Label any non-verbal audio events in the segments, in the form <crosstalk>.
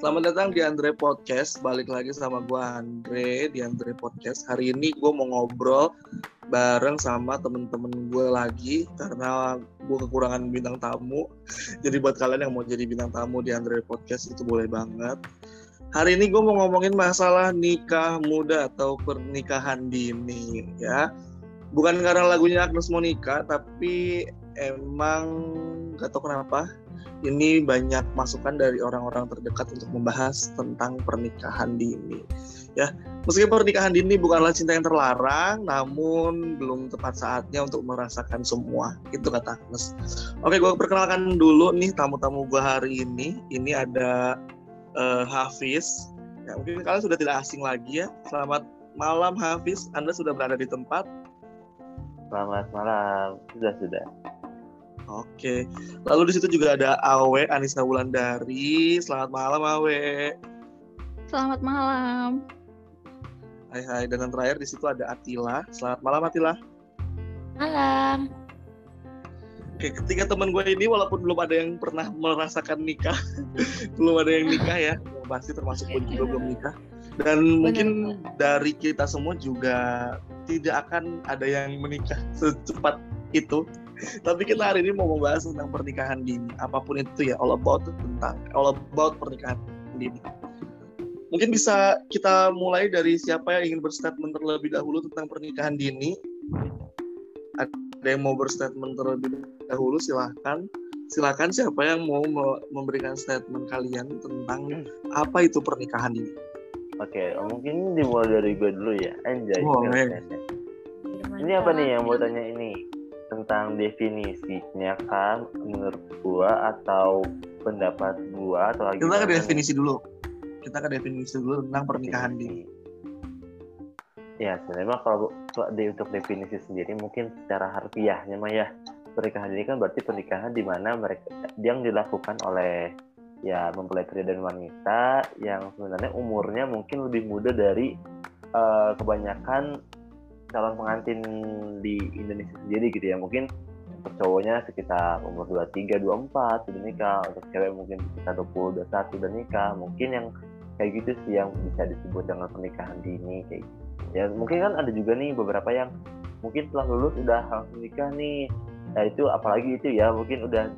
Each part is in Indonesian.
Selamat datang di Andre Podcast. Balik lagi sama gue Andre di Andre Podcast. Hari ini gue mau ngobrol bareng sama temen-temen gue lagi karena gue kekurangan bintang tamu. <laughs> Jadi buat kalian yang mau jadi bintang tamu di Andre Podcast itu boleh banget. Hari ini gue mau ngomongin masalah nikah muda atau pernikahan dini ya. Bukan karena lagunya Agnes Monica, tapi emang gak tau kenapa ini banyak masukan dari orang-orang terdekat untuk membahas tentang pernikahan dini. Ya, meski pernikahan dini bukanlah cinta yang terlarang, namun belum tepat saatnya untuk merasakan semua. Itu kata Agnes. Oke, gue perkenalkan dulu nih tamu-tamu gue hari ini. Ini ada uh, Hafiz. Ya, mungkin kalian sudah tidak asing lagi ya. Selamat malam Hafiz. Anda sudah berada di tempat. Selamat malam. Sudah sudah. Oke. Lalu di situ juga ada Awe Anissa Wulandari. Selamat malam Awe. Selamat malam. Hai hai dan yang terakhir di situ ada Atila. Selamat malam Atila. Malam. Oke, ketiga teman gue ini walaupun belum ada yang pernah merasakan nikah, <laughs> belum ada yang nikah ya, pasti termasuk gue juga belum nikah. Dan Benar. mungkin dari kita semua juga tidak akan ada yang menikah secepat itu tapi kita hari ini mau membahas tentang pernikahan dini. Apa pun itu ya, all about tentang all about pernikahan dini. Mungkin bisa kita mulai dari siapa yang ingin berstatement terlebih dahulu tentang pernikahan dini. Ada yang mau berstatement terlebih dahulu, silahkan. Silahkan siapa yang mau memberikan statement kalian tentang apa itu pernikahan dini. Oke, mungkin dimulai dari gue dulu ya. Anjay. Oh, ini apa nih yang mau tanya ini? Tentang definisinya kan menurut gua atau pendapat gua atau lagi kita ke definisi dulu. Kita ke definisi dulu tentang pernikahan dini ya sebenarnya kalau di untuk definisi sendiri mungkin secara harfiahnya mah ya. Pernikahan ini kan berarti pernikahan di mana mereka yang dilakukan oleh ya mempelai pria dan wanita yang sebenarnya umurnya mungkin lebih muda dari uh, kebanyakan calon pengantin di Indonesia sendiri gitu ya. Mungkin untuk cowoknya sekitar umur 23, 24 sudah nikah. Untuk cewek mungkin sekitar 20, 21 sudah nikah. Mungkin yang kayak gitu sih yang bisa disebut dengan pernikahan dini kayak gitu. ya mungkin kan ada juga nih beberapa yang mungkin setelah lulus udah langsung nikah nih. Nah itu apalagi itu ya mungkin udah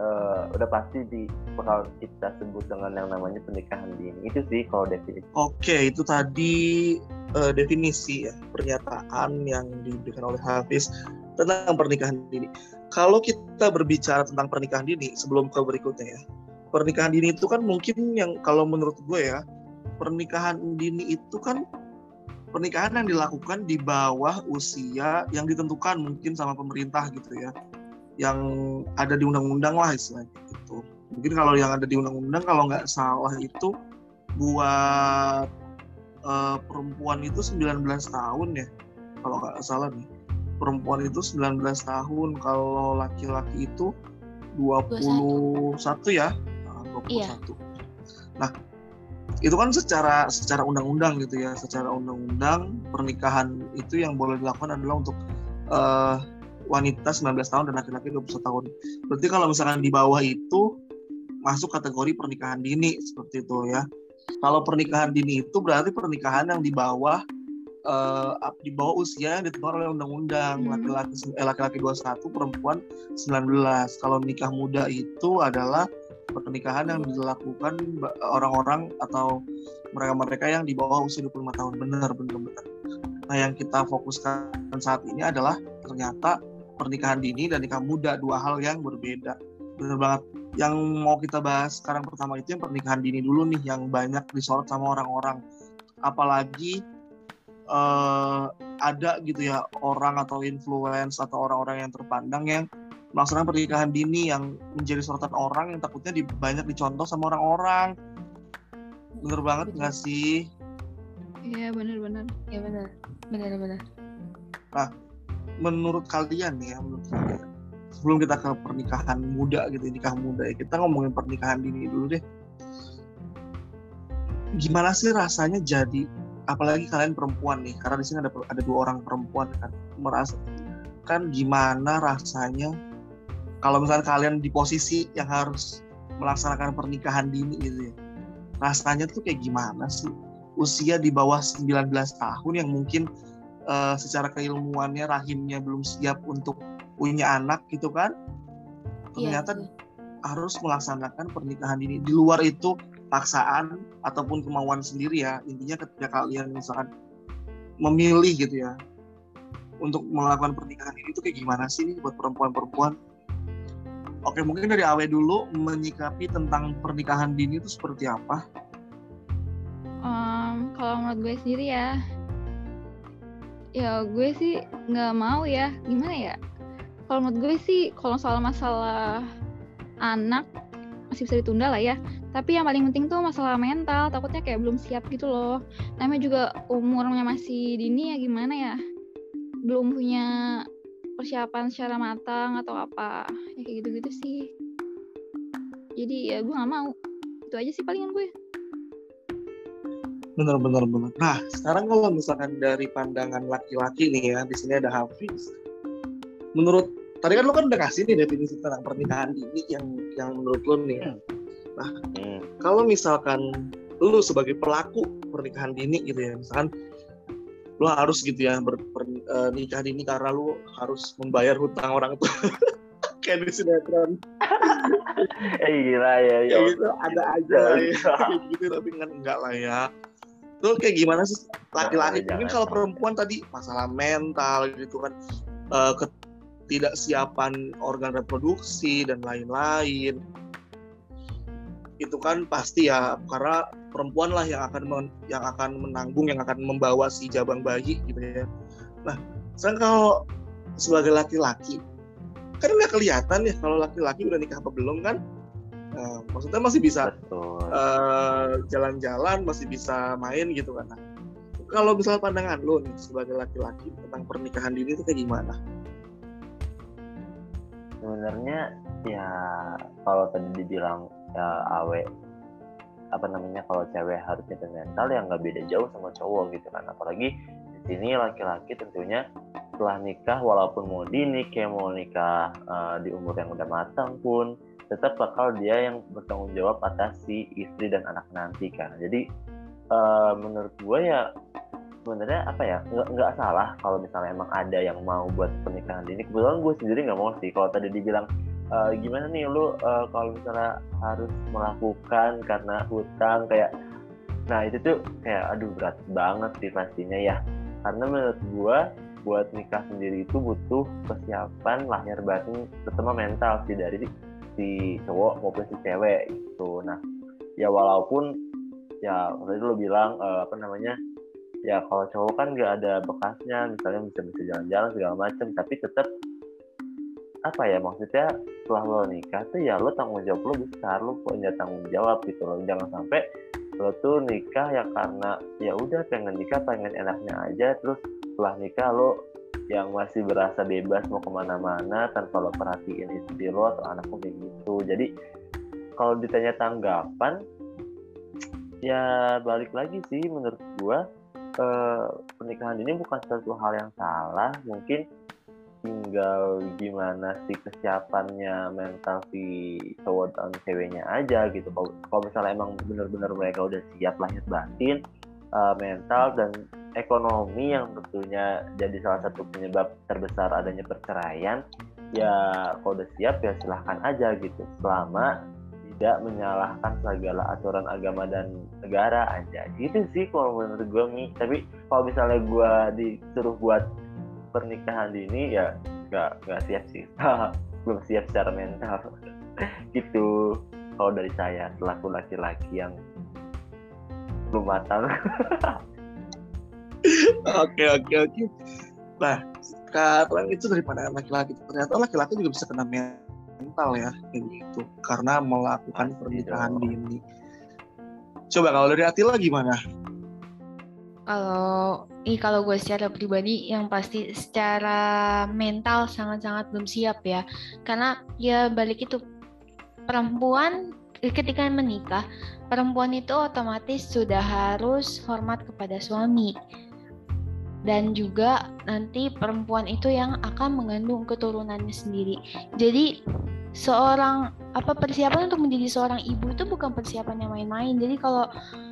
uh, udah pasti di bakal kita sebut dengan yang namanya pernikahan dini. Itu sih kalau definisi. Oke itu tadi uh, definisi ya pernyataan yang diberikan oleh Hafiz tentang pernikahan dini. Kalau kita berbicara tentang pernikahan dini sebelum ke berikutnya ya, pernikahan dini itu kan mungkin yang kalau menurut gue ya pernikahan dini itu kan pernikahan yang dilakukan di bawah usia yang ditentukan mungkin sama pemerintah gitu ya, yang ada di undang-undang lah istilahnya gitu. Mungkin kalau yang ada di undang-undang kalau nggak salah itu buat uh, perempuan itu 19 tahun ya kalau nggak salah nih perempuan itu 19 tahun kalau laki-laki itu 21 21. ya 21 iya. nah itu kan secara secara undang-undang gitu ya secara undang-undang pernikahan itu yang boleh dilakukan adalah untuk uh, wanita 19 tahun dan laki-laki 21 tahun. Berarti kalau misalkan di bawah itu masuk kategori pernikahan dini seperti itu ya. Kalau pernikahan dini itu berarti pernikahan yang di bawah uh, di bawah usia yang ditentukan oleh undang-undang. Hmm. laki-laki eh, laki-laki 21 perempuan 19 kalau nikah muda itu adalah pernikahan yang dilakukan orang-orang atau mereka-mereka yang di bawah usia 25 tahun. Benar benar benar. Nah yang kita fokuskan saat ini adalah ternyata pernikahan dini dan nikah muda dua hal yang berbeda. Benar banget. Yang mau kita bahas sekarang pertama itu yang pernikahan dini dulu nih yang banyak disorot sama orang-orang. Apalagi uh, ada gitu ya orang atau influence atau orang-orang yang terpandang yang melaksanakan pernikahan dini yang menjadi sorotan orang yang takutnya di, banyak dicontoh sama orang-orang. Bener banget nggak sih? Iya bener-bener. Iya bener. Bener-bener nah menurut kalian ya menurut kalian. Sebelum kita ke pernikahan muda gitu nikah muda ya kita ngomongin pernikahan dini dulu deh. Gimana sih rasanya jadi apalagi kalian perempuan nih karena di sini ada ada dua orang perempuan kan merasa kan gimana rasanya kalau misalnya kalian di posisi yang harus melaksanakan pernikahan dini gitu ya rasanya tuh kayak gimana sih? Usia di bawah 19 tahun yang mungkin uh, secara keilmuannya rahimnya belum siap untuk punya anak gitu kan iya, ternyata yeah. harus melaksanakan pernikahan ini di luar itu paksaan ataupun kemauan sendiri ya intinya ketika kalian misalkan memilih gitu ya untuk melakukan pernikahan ini itu kayak gimana sih buat perempuan-perempuan Oke, mungkin dari Awe dulu menyikapi tentang pernikahan dini itu seperti apa? Um, kalau menurut gue sendiri ya, ya gue sih nggak mau ya. Gimana ya? Kalau menurut gue sih, kalau soal masalah anak masih bisa ditunda lah ya. Tapi yang paling penting tuh masalah mental. Takutnya kayak belum siap gitu loh. Namanya juga umurnya masih dini ya gimana ya? Belum punya persiapan secara matang atau apa ya kayak gitu-gitu sih jadi ya gue gak mau itu aja sih palingan gue bener bener bener nah sekarang kalau misalkan dari pandangan laki-laki nih ya di sini ada Hafiz. Menurut tadi kan lo kan udah kasih nih definisi tentang pernikahan ini yang yang menurut lo nih ya. nah hmm. kalau misalkan lu sebagai pelaku pernikahan dini gitu ya misalkan lu harus gitu ya bernikah uh, dini karena lu harus membayar hutang orang tua. <laughs> Kayak di sinetron. Eh gila ya ya gitu ada aja. ya gitu tapi kan enggak lah ya tuh kayak gimana sih laki-laki mungkin kalau perempuan tadi masalah mental gitu kan uh, ketidaksiapan organ reproduksi dan lain-lain itu kan pasti ya karena perempuan lah yang akan men, yang akan menanggung yang akan membawa si jabang bayi gitu ya. Nah, sekarang kalau sebagai laki-laki kan nggak kelihatan ya kalau laki-laki udah nikah apa belum kan? Nah, maksudnya masih bisa uh, jalan-jalan, masih bisa main gitu kan. Nah, kalau misalnya pandangan lo nih sebagai laki-laki tentang pernikahan dini itu kayak gimana? Sebenarnya ya kalau tadi dibilang ya, awe apa namanya kalau cewek harus mental yang nggak beda jauh sama cowok gitu kan apalagi di sini laki-laki tentunya setelah nikah walaupun mau dini kayak mau nikah uh, di umur yang udah matang pun tetap bakal dia yang bertanggung jawab atas si istri dan anak nanti kan jadi uh, menurut gue ya sebenarnya apa ya nggak nggak salah kalau misalnya emang ada yang mau buat pernikahan dini. Kebetulan gue sendiri nggak mau sih kalau tadi dibilang uh, gimana nih lu uh, kalau misalnya harus melakukan karena hutang kayak nah itu tuh kayak aduh berat banget sih pastinya ya. Karena menurut gua buat nikah sendiri itu butuh persiapan lahir batin terutama mental sih dari si cowok maupun si cewek gitu. Nah ya walaupun ya tadi lo bilang uh, apa namanya ya kalau cowok kan nggak ada bekasnya misalnya bisa bisa jalan-jalan segala macam tapi tetap apa ya maksudnya setelah lo nikah tuh ya lo tanggung jawab lo besar lo punya tanggung jawab gitu loh. Jangan sampai lo tuh nikah ya karena ya udah pengen nikah pengen enaknya aja terus setelah nikah lo yang masih berasa bebas mau ke mana-mana tanpa lo perhatiin istri lo atau anak lo kayak gitu. Jadi kalau ditanya tanggapan ya balik lagi sih menurut gua eh, pernikahan ini bukan suatu hal yang salah. Mungkin tinggal gimana sih kesiapannya mental si cowok dan ceweknya aja gitu. Kalau misalnya emang benar-benar mereka udah siap lahir batin uh, mental dan ekonomi yang tentunya jadi salah satu penyebab terbesar adanya perceraian ya kalau udah siap ya silahkan aja gitu. Selama tidak menyalahkan segala aturan agama dan negara aja. Gitu sih kalau menurut gue nih tapi kalau misalnya gue disuruh buat pernikahan dini ya nggak nggak siap sih. <laughs> Belum siap secara mental. <laughs> Gitu. Kalau dari saya selaku laki-laki yang belum matang <laughs> oke oke oke. Nah sekarang itu dari pandangan laki-laki ternyata laki-laki juga bisa kena mental ya kayak gitu. Karena melakukan pernikahan dini. Coba kalau dari Atila gimana? Kalau ini kalau gue secara pribadi yang pasti secara mental sangat-sangat belum siap ya. Karena ya balik itu perempuan ketika menikah, perempuan itu otomatis sudah harus hormat kepada suami. Dan juga nanti perempuan itu yang akan mengandung keturunannya sendiri. Jadi seorang apa persiapan untuk menjadi seorang ibu itu bukan persiapan yang main-main. Jadi kalau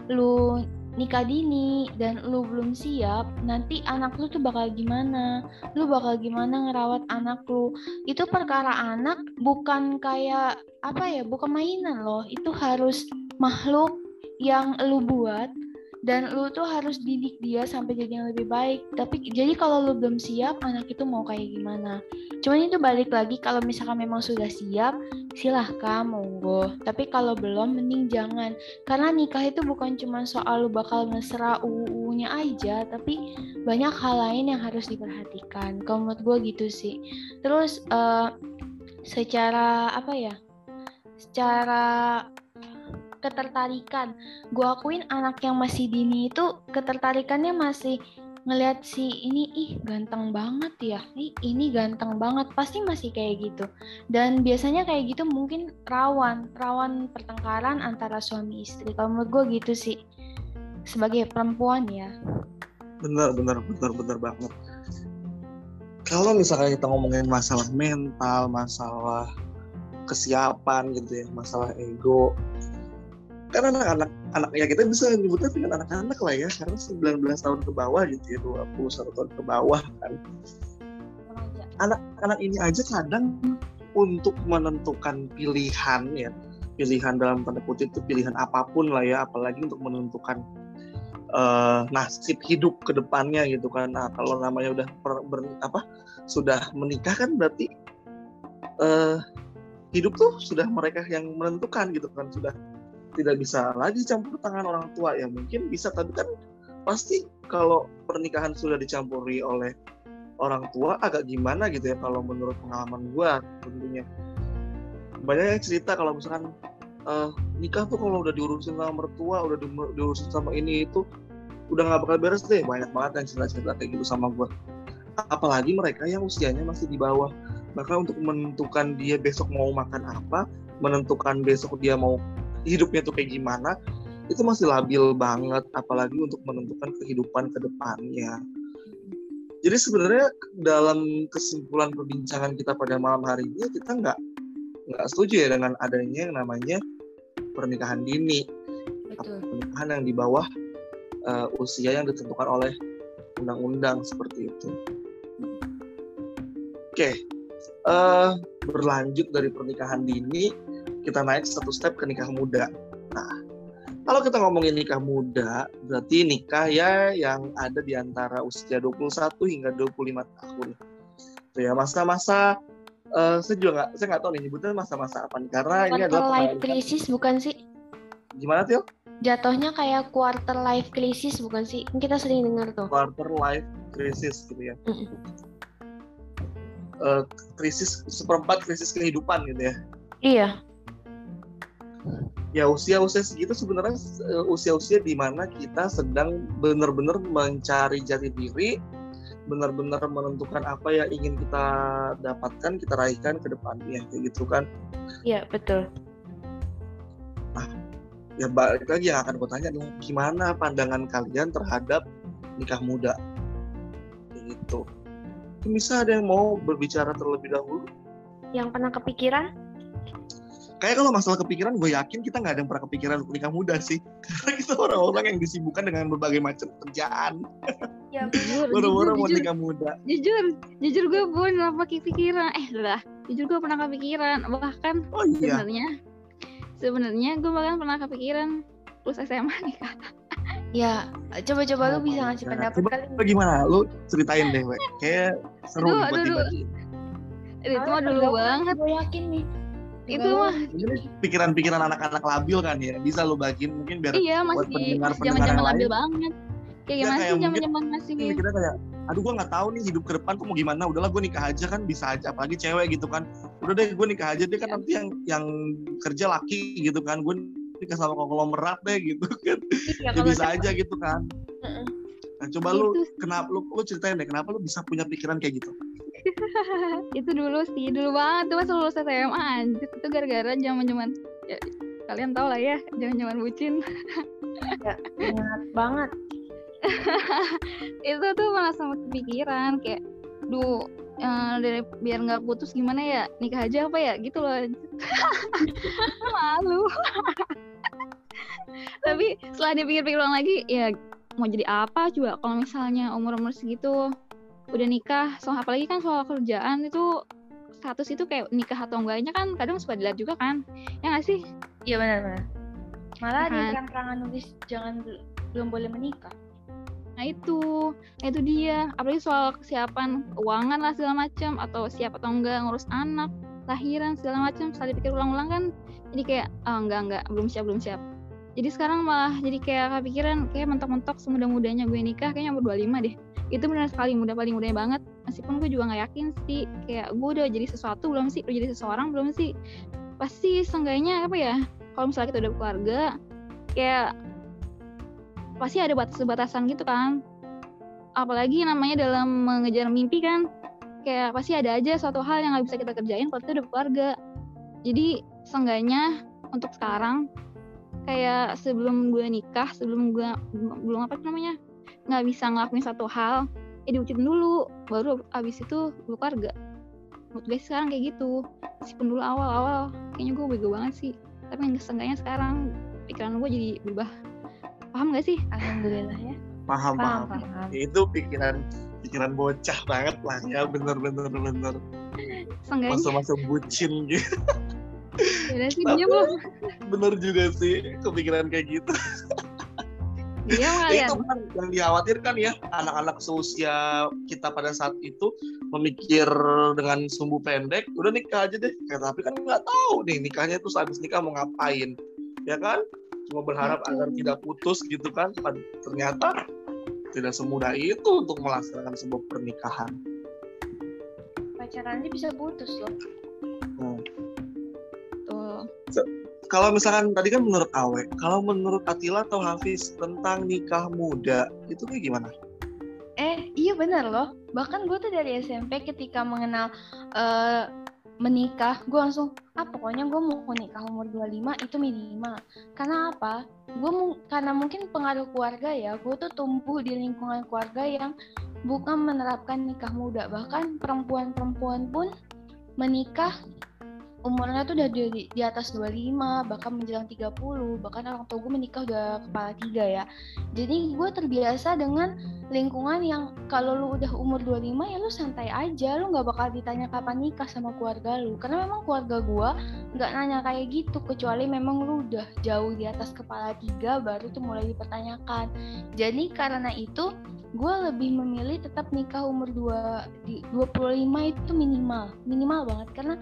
lu nikah dini dan lu belum siap, nanti anak lu tuh bakal gimana? Lu bakal gimana ngerawat anak lu? Itu perkara anak bukan kayak apa ya? Bukan mainan loh. Itu harus makhluk yang lu buat dan lu tuh harus didik dia sampai jadi yang lebih baik. Tapi jadi kalau lu belum siap anak itu mau kayak gimana? Cuman itu balik lagi kalau misalkan memang sudah siap silahkan monggo. Tapi kalau belum mending jangan. Karena nikah itu bukan cuma soal lu bakal mesra uu-nya aja tapi banyak hal lain yang harus diperhatikan. Kalau menurut gue gitu sih. Terus uh, secara apa ya? Secara ketertarikan. Gue akuin anak yang masih dini itu ketertarikannya masih ngelihat si ini ih ganteng banget ya. Ih ini ganteng banget. Pasti masih kayak gitu. Dan biasanya kayak gitu mungkin rawan rawan pertengkaran antara suami istri. Kalau menurut gue gitu sih sebagai perempuan ya. Bener bener bener bener banget. Kalau misalnya kita ngomongin masalah mental masalah kesiapan gitu ya masalah ego kan anak-anak anak ya kita bisa menyebutnya dengan anak-anak lah ya karena 19 tahun ke bawah gitu ya 21 tahun ke bawah kan. Anak-anak ini aja kadang untuk menentukan pilihan ya pilihan dalam tanda kutip itu pilihan apa pun lah ya apalagi untuk menentukan uh, nasib hidup ke depannya gitu kan. Nah kalau namanya udah per, ber, apa sudah menikah kan berarti uh, hidup tuh sudah mereka yang menentukan gitu kan sudah tidak bisa lagi campur tangan orang tua ya mungkin bisa tapi kan pasti kalau pernikahan sudah dicampuri oleh orang tua agak gimana gitu ya kalau menurut pengalaman gue tentunya. Banyak yang cerita kalau misalkan uh, nikah tuh kalau udah diurusin sama mertua udah di, diurusin sama ini itu udah nggak bakal beres deh. Banyak banget yang cerita-cerita kayak gitu sama gue apalagi mereka yang usianya masih di bawah. Maka untuk menentukan dia besok mau makan apa menentukan besok dia mau hidupnya tuh kayak gimana itu masih labil banget apalagi untuk menentukan kehidupan ke depannya jadi sebenarnya dalam kesimpulan perbincangan kita pada malam hari ini kita nggak nggak setuju ya dengan adanya yang namanya pernikahan dini Betul. pernikahan yang di bawah uh, usia yang ditentukan oleh undang-undang seperti itu oke okay. uh, eh, berlanjut dari pernikahan dini kita naik satu step ke nikah muda. Nah, kalau kita ngomongin nikah muda, berarti nikah ya yang ada di antara usia 21 hingga 25 tahun. Itu ya masa-masa uh, saya juga nggak saya nggak tahu nih nyebutnya masa-masa apa nih karena quarter ini adalah life crisis bukan sih? Gimana tuh? Jatuhnya kayak quarter life crisis bukan sih? Kita sering dengar tuh. Quarter life crisis gitu ya. Mm -mm. Uh, krisis seperempat krisis kehidupan gitu ya. Iya ya usia-usia segitu sebenarnya eh, usia-usia di mana kita sedang benar-benar mencari jati diri, benar-benar menentukan apa yang ingin kita dapatkan, kita raihkan ke depannya, kayak gitu kan? Iya betul. Nah, ya balik lagi yang akan gue tanya adalah gimana pandangan kalian terhadap nikah muda, kayak gitu. Bisa ada yang mau berbicara terlebih dahulu? Yang pernah kepikiran? Kayak kalau masalah kepikiran gue yakin kita nggak ada yang pernah kepikiran untuk nikah muda sih. <laughs> Karena kita orang-orang yang disibukkan dengan berbagai macam kerjaan. <laughs> Ya <laughs> jujur baru-baru mau nikah muda. Jujur jujur gue pernah pakai pikiran. Eh lah. Jujur gue pernah kepikiran. Bahkan oh, iya. sebenarnya sebenarnya gue bahkan pernah kepikiran terus SMA nikah Ya, coba-coba lu bisa ngasih pendapat coba, kali. Gimana? Lu ceritain deh, we. Kayak seru buat dibagi. Itu mah dulu banget. Gue yakin nih itu mah pikiran-pikiran anak-anak labil kan ya bisa lo bagiin mungkin biar iya masih zaman-zaman labil banget. Kayak ya, gimana sih zaman-zaman masih kita kayak aduh gue nggak tahu nih hidup ke depan tuh mau gimana udahlah gue nikah aja kan bisa aja apalagi cewek gitu kan. Udah deh gue nikah aja deh kan nanti yang yang kerja laki gitu kan. Gue nikah sama konglomerat deh gitu kan. Iya, ya, bisa aja gitu kan. Nah coba lu gitu. kenapa lu lu ceritain deh kenapa lu bisa punya pikiran kayak gitu itu dulu sih dulu banget tuh pas lulus SMA anjir. Itu gara-gara zaman zaman ya, kalian tau lah ya zaman zaman bucin. Ya, ingat banget. <laughs> Itu tuh malah sama kepikiran kayak duh eh, dari biar nggak putus gimana ya nikah aja apa ya? Gitu loh <laughs> malu. <laughs> Tapi setelah dipikir-pikir ulang lagi ya mau jadi apa coba kalau misalnya umur-umur segitu udah nikah soal apalagi kan soal kerjaan itu status itu kayak nikah atau enggaknya kan kadang suka dilihat juga kan ya nggak sih Iya benar-benar. Malah di Kan. terang-terangan nulis jangan bel- belum boleh menikah. Nah itu, nah itu dia. Apalagi soal kesiapan keuangan lah segala macam atau siap atau enggak ngurus anak, lahiran segala macam. Setelah dipikir ulang-ulang kan, jadi kayak ah, enggak enggak belum siap belum siap. Jadi sekarang malah jadi kayak kepikiran kayak mentok-mentok semudah-mudahnya gue nikah kayaknya umur 25 deh. Itu benar sekali muda paling mudanya banget. Meskipun gue juga nggak yakin sih kayak gue udah jadi sesuatu belum sih, udah jadi seseorang belum sih. Pasti seenggaknya apa ya? Kalau misalnya kita udah keluarga, kayak pasti ada batas-batasan gitu kan apalagi namanya dalam mengejar mimpi kan kayak pasti ada aja suatu hal yang nggak bisa kita kerjain kalau kita udah keluarga jadi seenggaknya untuk sekarang kayak sebelum gue nikah sebelum gue belum apa namanya nggak bisa ngelakuin satu hal ya diucapin dulu. Baru abis itu keluarga. Menurut gue sekarang kayak gitu. Meskipun dulu awal-awal kayaknya gue bego banget sih. Tapi nggak seenggaknya sekarang pikiran gue jadi berubah. Paham gak sih? Alhamdulillah ya. paham Paham, paham, paham. itu pikiran pikiran bocah banget lah ya. Bener bener bener. Seenggaknya. Masa-masa bucin gitu. Ya sih Tapi- bener juga sih kepikiran kayak gitu dia <laughs> Ya, itu kan yang dikhawatirkan ya anak-anak seusia kita pada saat itu memikir dengan sumbu pendek udah nikah aja deh. Ya, tapi kan nggak tahu nih nikahnya tuh habis nikah mau ngapain. Ya kan? Cuma berharap Betul. agar tidak putus gitu kan Pad- ternyata tidak semudah itu untuk melaksanakan sebuah pernikahan. Pacarannya bisa putus loh. tuh kalau misalkan tadi kan menurut Awe kalau menurut Atila atau Hafiz tentang nikah muda itu kayak gimana Eh, iya benar loh. Bahkan gue tuh dari SMP ketika mengenal eh, menikah, gue langsung, ah pokoknya gue mau nikah umur 25 itu minimal. Karena apa? Gue karena mungkin pengaruh keluarga ya, gue tuh tumbuh di lingkungan keluarga yang bukan menerapkan nikah muda. Bahkan perempuan-perempuan pun menikah umurnya tuh udah di, di atas 25, bahkan menjelang 30, bahkan orang tua gue menikah udah kepala tiga ya. Jadi gue terbiasa dengan lingkungan yang kalau lu udah umur 25 ya lu santai aja lu nggak bakal ditanya kapan nikah sama keluarga lu. Karena memang keluarga gua nggak nanya kayak gitu kecuali memang lu udah jauh di atas kepala tiga baru tuh mulai dipertanyakan. Jadi karena itu gue lebih memilih tetap nikah umur 2 di 25 itu minimal minimal banget. Karena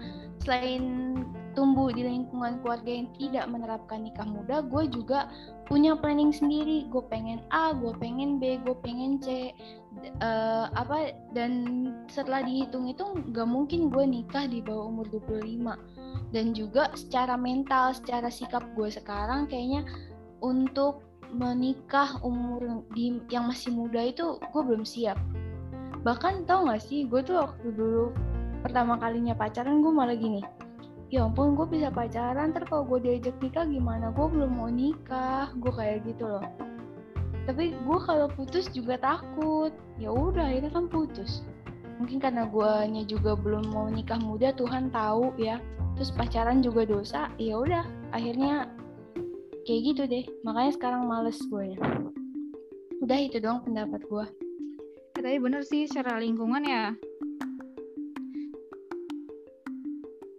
selain tumbuh di lingkungan keluarga yang tidak menerapkan nikah muda gue juga punya planning sendiri. Gue pengen A gue pengen B gue pengen C eh, apa dan setelah dihitung itu nggak mungkin gue nikah di bawah umur 25 dan juga secara mental secara sikap gue sekarang kayaknya untuk menikah umur di yang masih muda itu gue belum siap. Bahkan tau gak sih gue tuh waktu dulu pertama kalinya pacaran gue malah gini ya ampun gue bisa pacaran ntar kalau gue diajak nikah gimana? Gue belum mau nikah gue kayak gitu loh. Tapi gue kalau putus juga takut. Ya udah akhirnya kan putus. Mungkin karena guanya juga belum mau nikah muda Tuhan tahu ya. Terus pacaran juga dosa ya udah akhirnya kayak gitu deh. Makanya sekarang males gue ya udah itu doang pendapat gue Ya, tapi bener sih secara lingkungan ya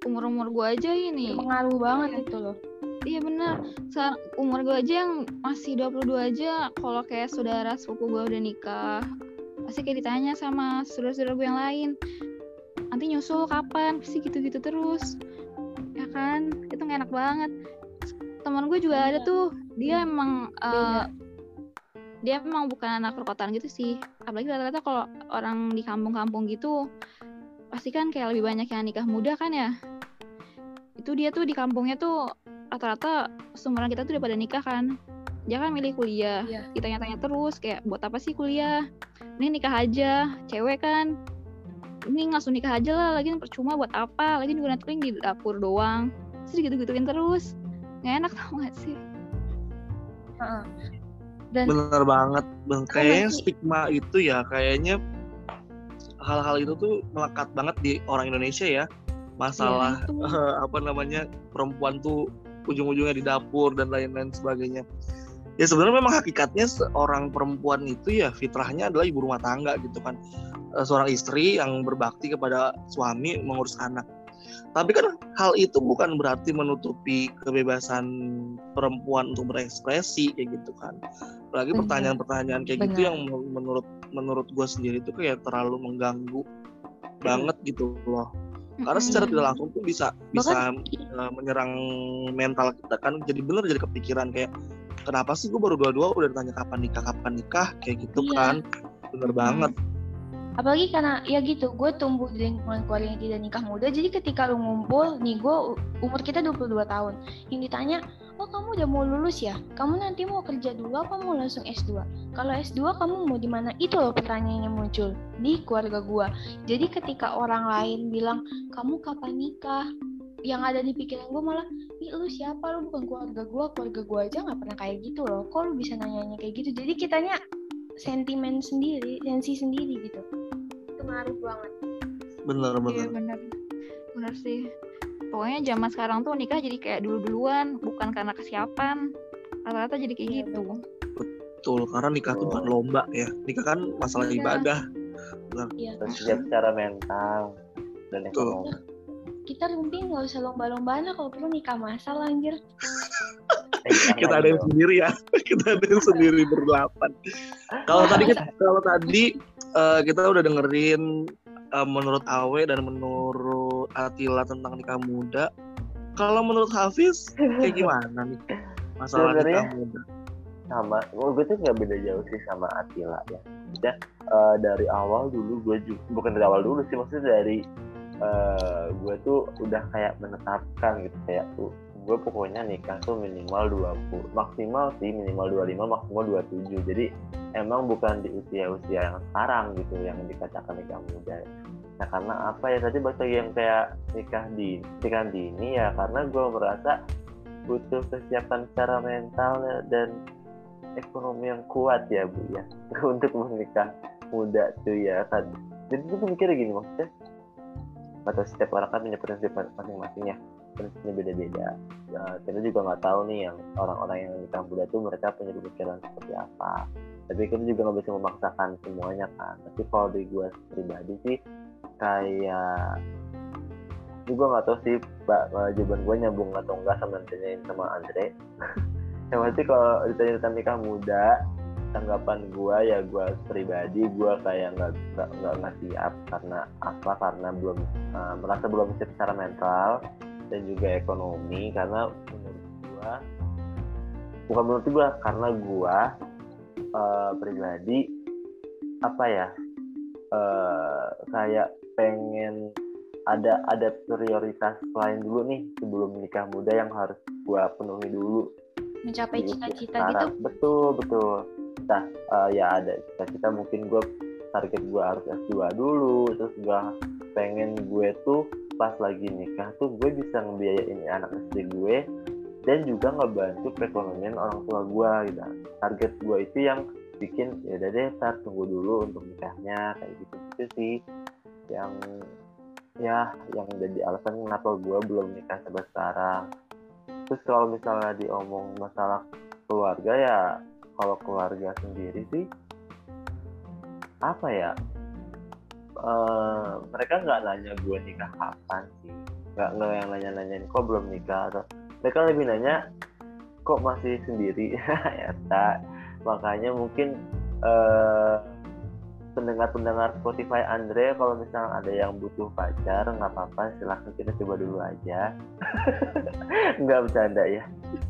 umur-umur gue aja ini. Pengaruh banget itu loh. Iya bener Sekarang umur gue aja yang masih 22 aja kalau kayak saudara sepupu gue udah nikah pasti kayak ditanya sama saudara-saudara gue yang lain nanti nyusul kapan? Pasti gitu-gitu terus. Ya kan? Itu nggak enak banget. Teman gue juga ada Iya. tuh dia emang eh, Beda. dia emang bukan anak perkotaan gitu sih. Apalagi rata-rata kalau orang di kampung-kampung gitu pasti kan kayak lebih banyak yang nikah muda kan ya? Itu dia tuh di kampungnya tuh rata-rata seumuran kita tuh udah pada nikah kan. Dia kan milih kuliah. Iya. ditanya-tanya terus kayak buat apa sih kuliah? Ini nikah aja cewek kan? Ini langsung nikah aja lah lagi percuma buat apa? Lagi juga nanti di dapur doang. Terus gitu-gituin terus. Nggak enak tau gak sih? Heeh. dan bener banget. Bang. Kayaknya stigma itu ya kayaknya hal-hal itu tuh melekat banget di orang Indonesia ya. Masalah eh, apa namanya perempuan tuh ujung-ujungnya di dapur dan lain-lain sebagainya. Ya sebenarnya memang hakikatnya seorang perempuan itu ya fitrahnya adalah ibu rumah tangga gitu kan. Eh, seorang istri yang berbakti kepada suami mengurus anak. Tapi kan hal itu bukan berarti menutupi kebebasan perempuan untuk berekspresi kayak gitu kan. Apalagi Benar. pertanyaan-pertanyaan kayak gitu Benar. yang men- menurut menurut gue sendiri itu kayak terlalu mengganggu banget gitu loh. Karena secara Mm-mm. tidak langsung tuh bisa bisa uh, menyerang mental kita kan jadi bener jadi kepikiran kayak kenapa sih gue baru dua-dua udah ditanya kapan nikah kapan nikah? kayak gitu Iya. kan. Bener banget. Apalagi karena ya gitu gue tumbuh di lingkungan keluarga yang tidak nikah muda jadi ketika lu ngumpul nih gue umur kita 22 tahun yang ditanya oh kamu udah mau lulus ya? Kamu nanti mau kerja dulu apa mau langsung S2 kalau S2 kamu mau di mana? Itu loh pertanyaannya muncul di keluarga gue jadi ketika orang lain bilang kamu kapan nikah? Yang ada di pikiran gue malah ih lu siapa? Lu bukan keluarga gue keluarga gue aja nggak pernah kayak gitu loh. Kok lu bisa nanya kayak gitu? Jadi kitanya sentimen sendiri sensi sendiri gitu. Itu ngaruh banget. Bener Iya bener benar. Benar sih. Pokoknya zaman sekarang tuh nikah jadi kayak dulu-duluan, bukan karena kesiapan. Rata-rata jadi kayak Iya, gitu. betul karena nikah tuh bukan lomba ya nikah kan masalah Iya. ibadah Iya. Terus siap secara mental dan Betul. ekonomi. kita rumpi nggak usah lomba-lombaan lah kalau perlu nikah masal anjir Eh, jangan kita ada yang sendiri ya <laughs> kita ada yang sendiri berdelapan kalau tadi kita kalau tadi eh, kita udah dengerin eh, menurut Awe dan menurut Atila tentang nikah muda kalau menurut Hafiz kayak <laughs> gimana nih masalah Sebenarnya- nikah muda? sama oh, gue tuh nggak beda jauh sih sama Atila ya. Maksudnya eh, dari awal dulu gue juga bukan dari awal dulu sih maksudnya dari eh, gue tuh udah kayak menetapkan gitu kayak tuh gue pokoknya nikah tuh minimal 20 maksimal sih minimal 25 maksimal 27 jadi emang bukan di usia-usia yang sekarang gitu yang dikatakan nikah muda. Nah karena apa ya? Tadi bahasa yang kayak nikah di nikah dini ya karena gue merasa butuh kesiapan secara mental dan ekonomi yang kuat ya bu ya. <laughs> Untuk menikah muda tuh ya kan. Jadi tuh mikirnya gini maksudnya atau setiap orang kan punya prinsip masing-masing ya. Prinsipnya beda-beda. Ya, kita juga nggak tahu nih yang orang-orang yang nikah muda tuh mereka punya pemikiran seperti apa tapi kita juga nggak bisa memaksakan semuanya kan. Tapi kalau di gue pribadi sih kayak juga nggak tahu sih mbak eh, jawaban gue nyambung atau enggak sama ditanyain sama Andre. <laughs> Yang pasti kalau ditanya tentang nikah muda tanggapan gue ya gue pribadi gue kayak nggak nggak nggak siap karena apa karena belum eh, merasa belum siap secara mental dan juga ekonomi karena menurut gue bukan menurut gue karena gue eh, pribadi apa ya eh, kayak pengen ada ada prioritas lain dulu nih sebelum nikah muda yang harus gue penuhi dulu. Mencapai cita-cita gitu? Betul betul. Nah eh, ya ada cita-cita mungkin gue target gue harus S2 dulu terus gue pengen gue tuh pas lagi nikah tuh gue bisa ngebiayain anak istri gue dan juga ngebantu perekonomian orang tua gue gitu. Target gue itu yang bikin ya udah deh tar tunggu dulu untuk nikahnya kayak gitu. Gitu sih yang ya yang jadi alasan kenapa gue belum nikah sampai sekarang. Terus kalau misalnya diomong masalah keluarga ya kalau keluarga sendiri sih apa ya eh, mereka nggak nanya gue nikah kapan sih. Nggak nggak yang nanya nanyain kok belum nikah? Atau mereka lebih nanya kok masih sendiri? <laughs> Ya tak. Makanya mungkin eh, pendengar-pendengar Spotify Andre kalau misalnya ada yang butuh pacar nggak apa-apa silahkan kita coba dulu aja. <laughs> Nggak bercanda ya.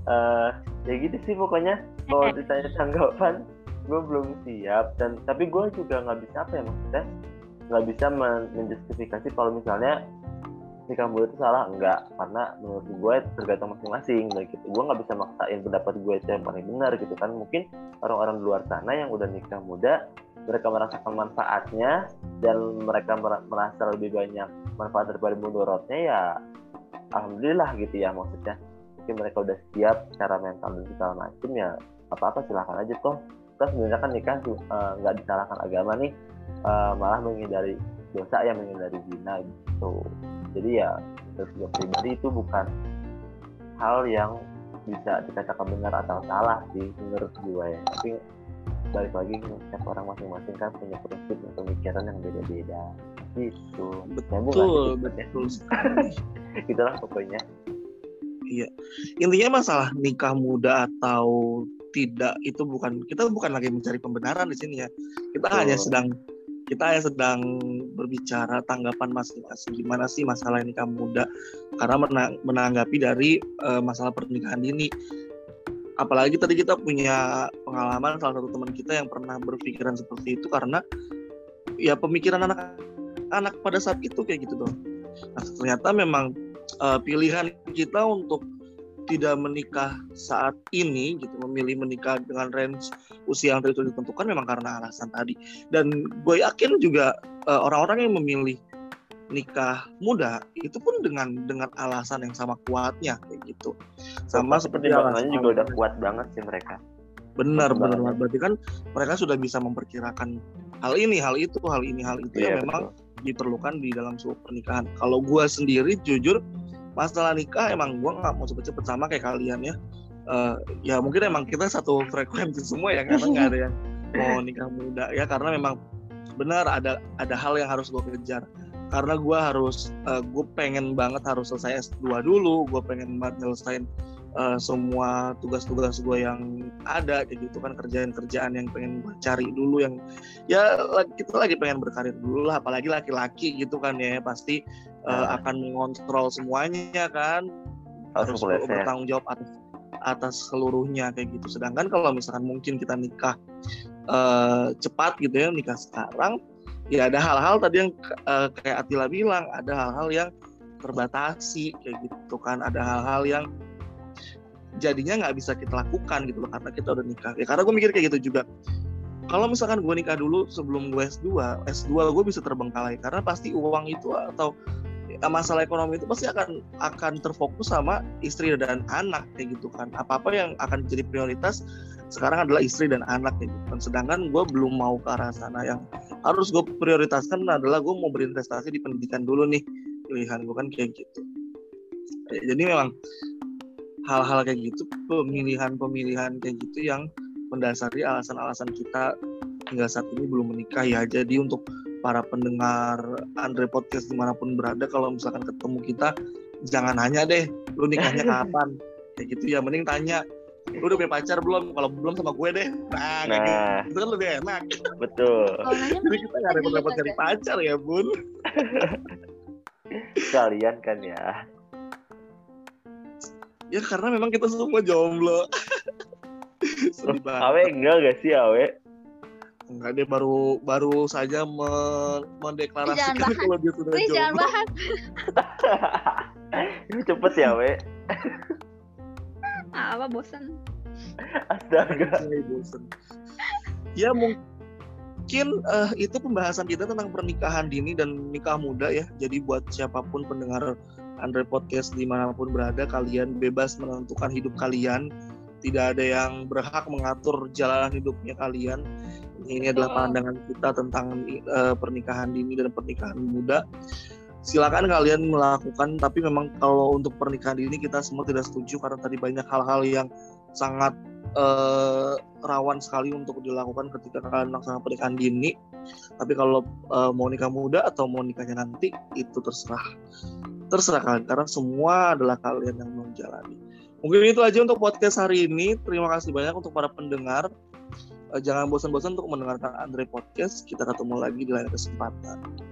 Eh, ya gitu sih pokoknya. Kalau ditanya tanggapan gue belum siap. Dan tapi gue juga nggak bisa apa ya maksudnya? Nggak bisa men- menjustifikasi kalau misalnya nikah muda itu salah? Enggak. Karena menurut gue tergantung masing-masing. Gitu gue nggak bisa maksain pendapat gue itu yang paling benar gitu kan. Mungkin orang-orang di luar sana yang udah nikah muda mereka merasakan manfaatnya dan mereka mer- merasa lebih banyak manfaat daripada mudorotnya ya alhamdulillah gitu ya maksudnya. Mungkin mereka udah siap secara mental dan segala macam ya apa apa silahkan aja toh kita sebenarnya kan nikah tuh eh, nggak disalahkan agama nih. Eh, malah menghindari dosa yang menghindari zina gitu jadi ya untuk pribadi itu bukan hal yang bisa dikatakan benar atau salah sih menurut gue ya. Tapi balik lagi setiap orang masing-masing kan punya prinsip dan pemikiran yang beda-beda. Gitu. Betul betul sekali. <laughs> Itulah pokoknya. Iya. Intinya masalah nikah muda atau tidak itu bukan kita bukan lagi mencari pembenaran di sini ya. Kita hanya sedang kita hanya sedang berbicara tanggapan masing-masing gimana sih masalah nikah muda? Karena menanggapi dari uh, masalah pernikahan dini. Apalagi tadi kita punya pengalaman salah satu teman kita yang pernah berpikiran seperti itu karena ya pemikiran anak-anak pada saat itu kayak gitu dong nah ternyata memang uh, pilihan kita untuk tidak menikah saat ini gitu memilih menikah dengan range usia yang tertentu ditentukan memang karena alasan tadi. Dan gue yakin juga uh, orang-orang yang memilih nikah muda itu pun dengan dengan alasan yang sama kuatnya kayak gitu. Sama seperti alasannya juga udah kuat banget sih mereka. Benar benar berarti kan mereka sudah bisa memperkirakan hal ini hal itu hal ini hal itu yeah, yang memang betul. diperlukan di dalam sebuah pernikahan. Kalau gue sendiri jujur masalah nikah emang gue nggak mau cepet-cepet sama kayak kalian ya. Uh, ya mungkin emang kita satu frekuensi semua ya karena nggak ada yang mau nikah muda. Ya karena memang benar ada ada hal yang harus gue kejar. Karena gue harus uh, eh, gue pengen banget harus selesai S2 dulu gue pengen banget nyelesain uh, semua tugas-tugas gue yang ada kayak gitu kan kerjaan-kerjaan yang pengen gue cari dulu yang ya kita lagi pengen berkarir dulu lah apalagi laki-laki gitu kan ya pasti uh, akan mengontrol semuanya kan harus, harus bertanggung jawab atas atas seluruhnya kayak gitu. Sedangkan kalau misalkan mungkin kita nikah uh, cepat gitu ya nikah sekarang ya ada hal-hal tadi yang uh, kayak Atila bilang ada hal-hal yang terbatasi kayak gitu kan ada hal-hal yang jadinya nggak bisa kita lakukan gitu loh karena kita udah nikah. Ya karena gue mikir kayak gitu juga. Kalau misalkan gue nikah dulu sebelum gue S2 S2 gue bisa terbengkalai karena pasti uang itu atau masalah ekonomi itu pasti akan akan terfokus sama istri dan anak kayak gitu kan. Apa apa yang akan jadi prioritas sekarang adalah istri dan anak kayak gitu kan. Sedangkan gue belum mau ke arah sana. Yang harus gue prioritaskan adalah gue mau berinvestasi di pendidikan dulu nih pilihan gue kan kayak gitu. Jadi memang hal-hal kayak gitu pemilihan-pemilihan kayak gitu yang mendasari alasan-alasan kita hingga saat ini belum menikah ya. Jadi untuk para pendengar Andre Podcast di mana pun berada kalau misalkan ketemu kita jangan nanya deh lu nikahnya <laughs> kapan? Kayak gitu ya mending tanya lu udah punya pacar belum? Kalau belum sama gue deh. Nah, nah gitu. itu kan lebih enak. Betul. Jadi kita nggak repot-repot cari pacar ya bun. <laughs> Kalian kan ya ya karena memang kita semua jomblo <laughs> Awe enggak gak sih Awe? Enggak dia baru baru saja me mendeklarasikan kalau dia sudah Please jangan bahas. <laughs> Cepet ya, We. Ah, apa bosan? Astaga. Ya, bosan. Ya mungkin uh, itu pembahasan kita tentang pernikahan dini dan nikah muda ya. Jadi buat siapa pun pendengar Andre Podcast di mana pun berada, kalian bebas menentukan hidup kalian. Tidak ada yang berhak mengatur jalan hidupnya kalian ini adalah pandangan kita tentang uh, pernikahan dini dan pernikahan muda. Silakan kalian melakukan, tapi memang kalau untuk pernikahan dini kita semua tidak setuju karena tadi banyak hal-hal yang sangat uh, rawan sekali untuk dilakukan ketika kalian melaksanakan pernikahan dini. Tapi kalau uh, mau nikah muda atau mau nikahnya nanti itu terserah, terserah kalian karena semua adalah kalian yang menjalani. Mungkin itu aja untuk podcast hari ini. Terima kasih banyak untuk para pendengar. Eh, jangan bosan-bosan untuk mendengarkan Andre Podcast. Kita ketemu lagi di lain kesempatan.